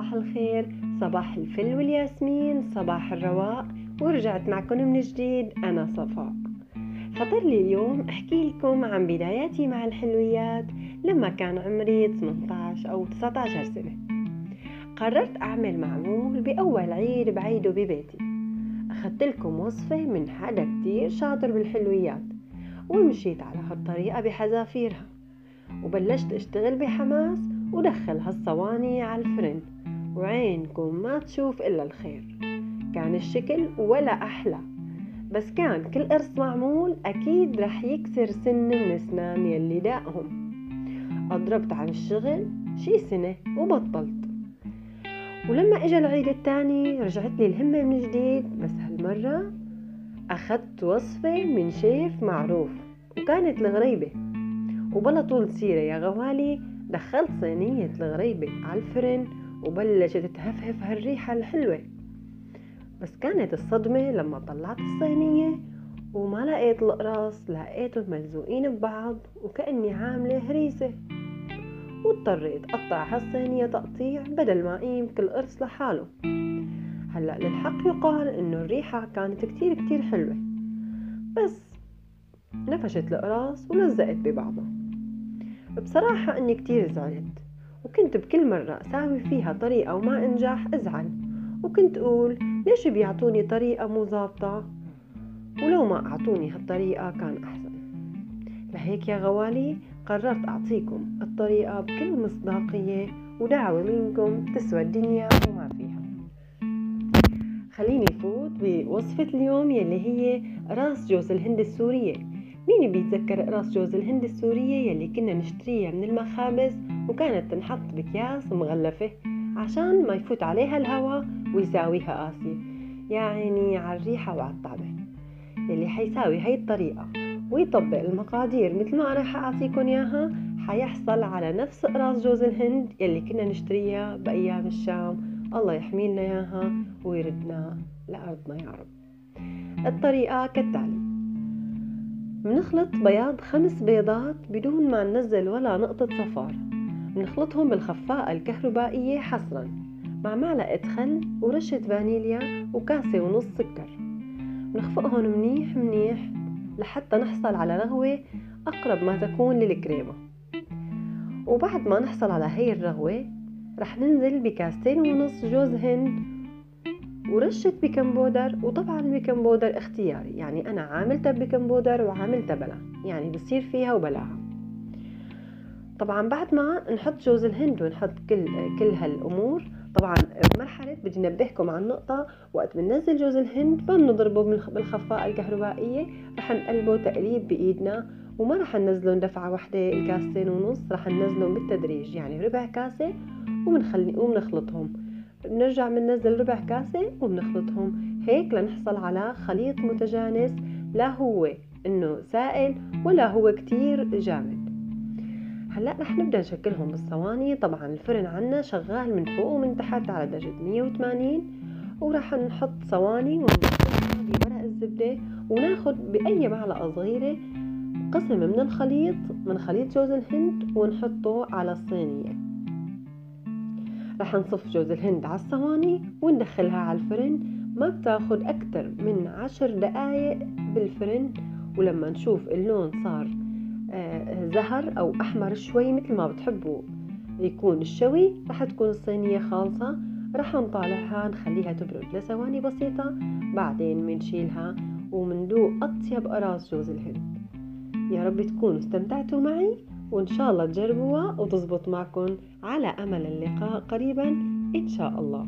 صباح الخير صباح الفل والياسمين صباح الرواق ورجعت معكم من جديد أنا صفاء فطر لي اليوم أحكي لكم عن بداياتي مع الحلويات لما كان عمري 18 أو 19 سنة. قررت أعمل معمول بأول عيد بعيده ببيتي. أخذت لكم وصفة من حدا كتير شاطر بالحلويات ومشيت على هالطريقة بحذافيرها. وبلشت أشتغل بحماس ودخل هالصواني على الفرن. وعينكم ما تشوف إلا الخير. كان الشكل ولا أحلى بس كان كل قرص معمول أكيد رح يكسر سن من أسنان يلي داقهم أضربت عن الشغل شي سنة وبطلت. ولما اجى العيد التاني رجعت لي الهمة من جديد بس هالمرة أخذت وصفة من شيف معروف وكانت الغريبة. وبلا طول سيرة يا غوالي دخلت صينية الغريبة على الفرن وبلشت تهفهف هالريحة الحلوة. بس كانت الصدمة لما طلعت الصينية وما لقيت القراص لقيتهم ملزوقين ببعض وكأني عاملة هريسة. واضطريت أقطع هالصينية تقطيع بدل ما أقيم كل قرص لحاله. هلأ للحق يقال إنه الريحة كانت كتير كتير حلوة. بس نفشت القراص ولزقت ببعضها. بصراحة أني كتير زعلت. وكنت بكل مرة أساوي فيها طريقة وما أنجح أزعل. وكنت أقول ليش بيعطوني طريقة مو ظابطة؟ ولو ما أعطوني هالطريقة كان أحسن. لهيك يا غوالي قررت أعطيكم الطريقة بكل مصداقية ودعوة منكم تسوى الدنيا وما فيها. خليني فوت بوصفة اليوم يلي هي راس جوز الهند السورية. مين بيتذكر راس جوز الهند السورية يلي كنا نشتريها من المخابز وكانت تنحط بأكياس مغلفة عشان ما يفوت عليها الهواء ويساويها قاسية يا عيني على الريحة وعلى الطعمة يلي حيساوي هاي الطريقة. ويطبق المقادير مثل ما أنا حأعطيكم إياها حيحصل على نفس راس جوز الهند يلي كنا نشتريها بأيام الشام. الله يحميلنا إياها ويردنا لأرضنا يا رب. الطريقة كالتالي بنخلط بياض خمس بيضات بدون ما ننزل ولا نقطة صفار. بنخلطهم بالخفاقة الكهربائية حصرا مع معلقة خل ورشة فانيليا وكاسة ونص سكر. بنخفقهم منيح منيح لحتى نحصل على رغوة أقرب ما تكون للكريمة. وبعد ما نحصل على هي الرغوة رح ننزل بكاستين ونص جوز هند ورشة baking powder وطبعا ال baking powder اختياري. يعني أنا عاملتها baking powder وعاملتها بلا. يعني بصير فيها وبلاها. طبعا بعد ما نحط جوز الهند ونحط كل كل هالأمور طبعا بمرحلة بدي انبهكم على النقطه وقت بننزل جوز الهند بنضربه بالخفاقه الكهربائية. رح نقلبه تقليب بإيدنا. وما رح ننزلهم دفعة واحدة الكاستين ونص رح ننزلهم بالتدريج. يعني ربع كاسة وبنخلي وبنخلطهم. بنرجع بننزل ربع كاسة وبنخلطهم. هيك لنحصل على خليط متجانس لا هو إنه سائل ولا هو كتير جامد. هلأ رح نبدأ نشكلهم بالصواني. طبعا الفرن عنا شغال من فوق ومن تحت على درجة 180 وراح نحط صواني ونحطها بورق الزبدة وناخد بأي معلقة صغيرة قسم من الخليط من خليط جوز الهند ونحطه على الصينية. رح نصف جوز الهند على الصواني وندخلها على الفرن. ما بتاخد أكتر من عشر دقايق بالفرن ولما نشوف اللون صار آه، زهر أو أحمر شوي مثل ما بتحبوا. يكون الشوي رح تكون الصينية خالصة. رح نطالعها نخليها تبرد لثواني بسيطة. بعدين منشيلها ومندوق أطيب قراص جوز الهند. يا رب تكونوا استمتعتوا معي. وإن شاء الله تجربوها وتزبط معكم على أمل اللقاء قريبا إن شاء الله.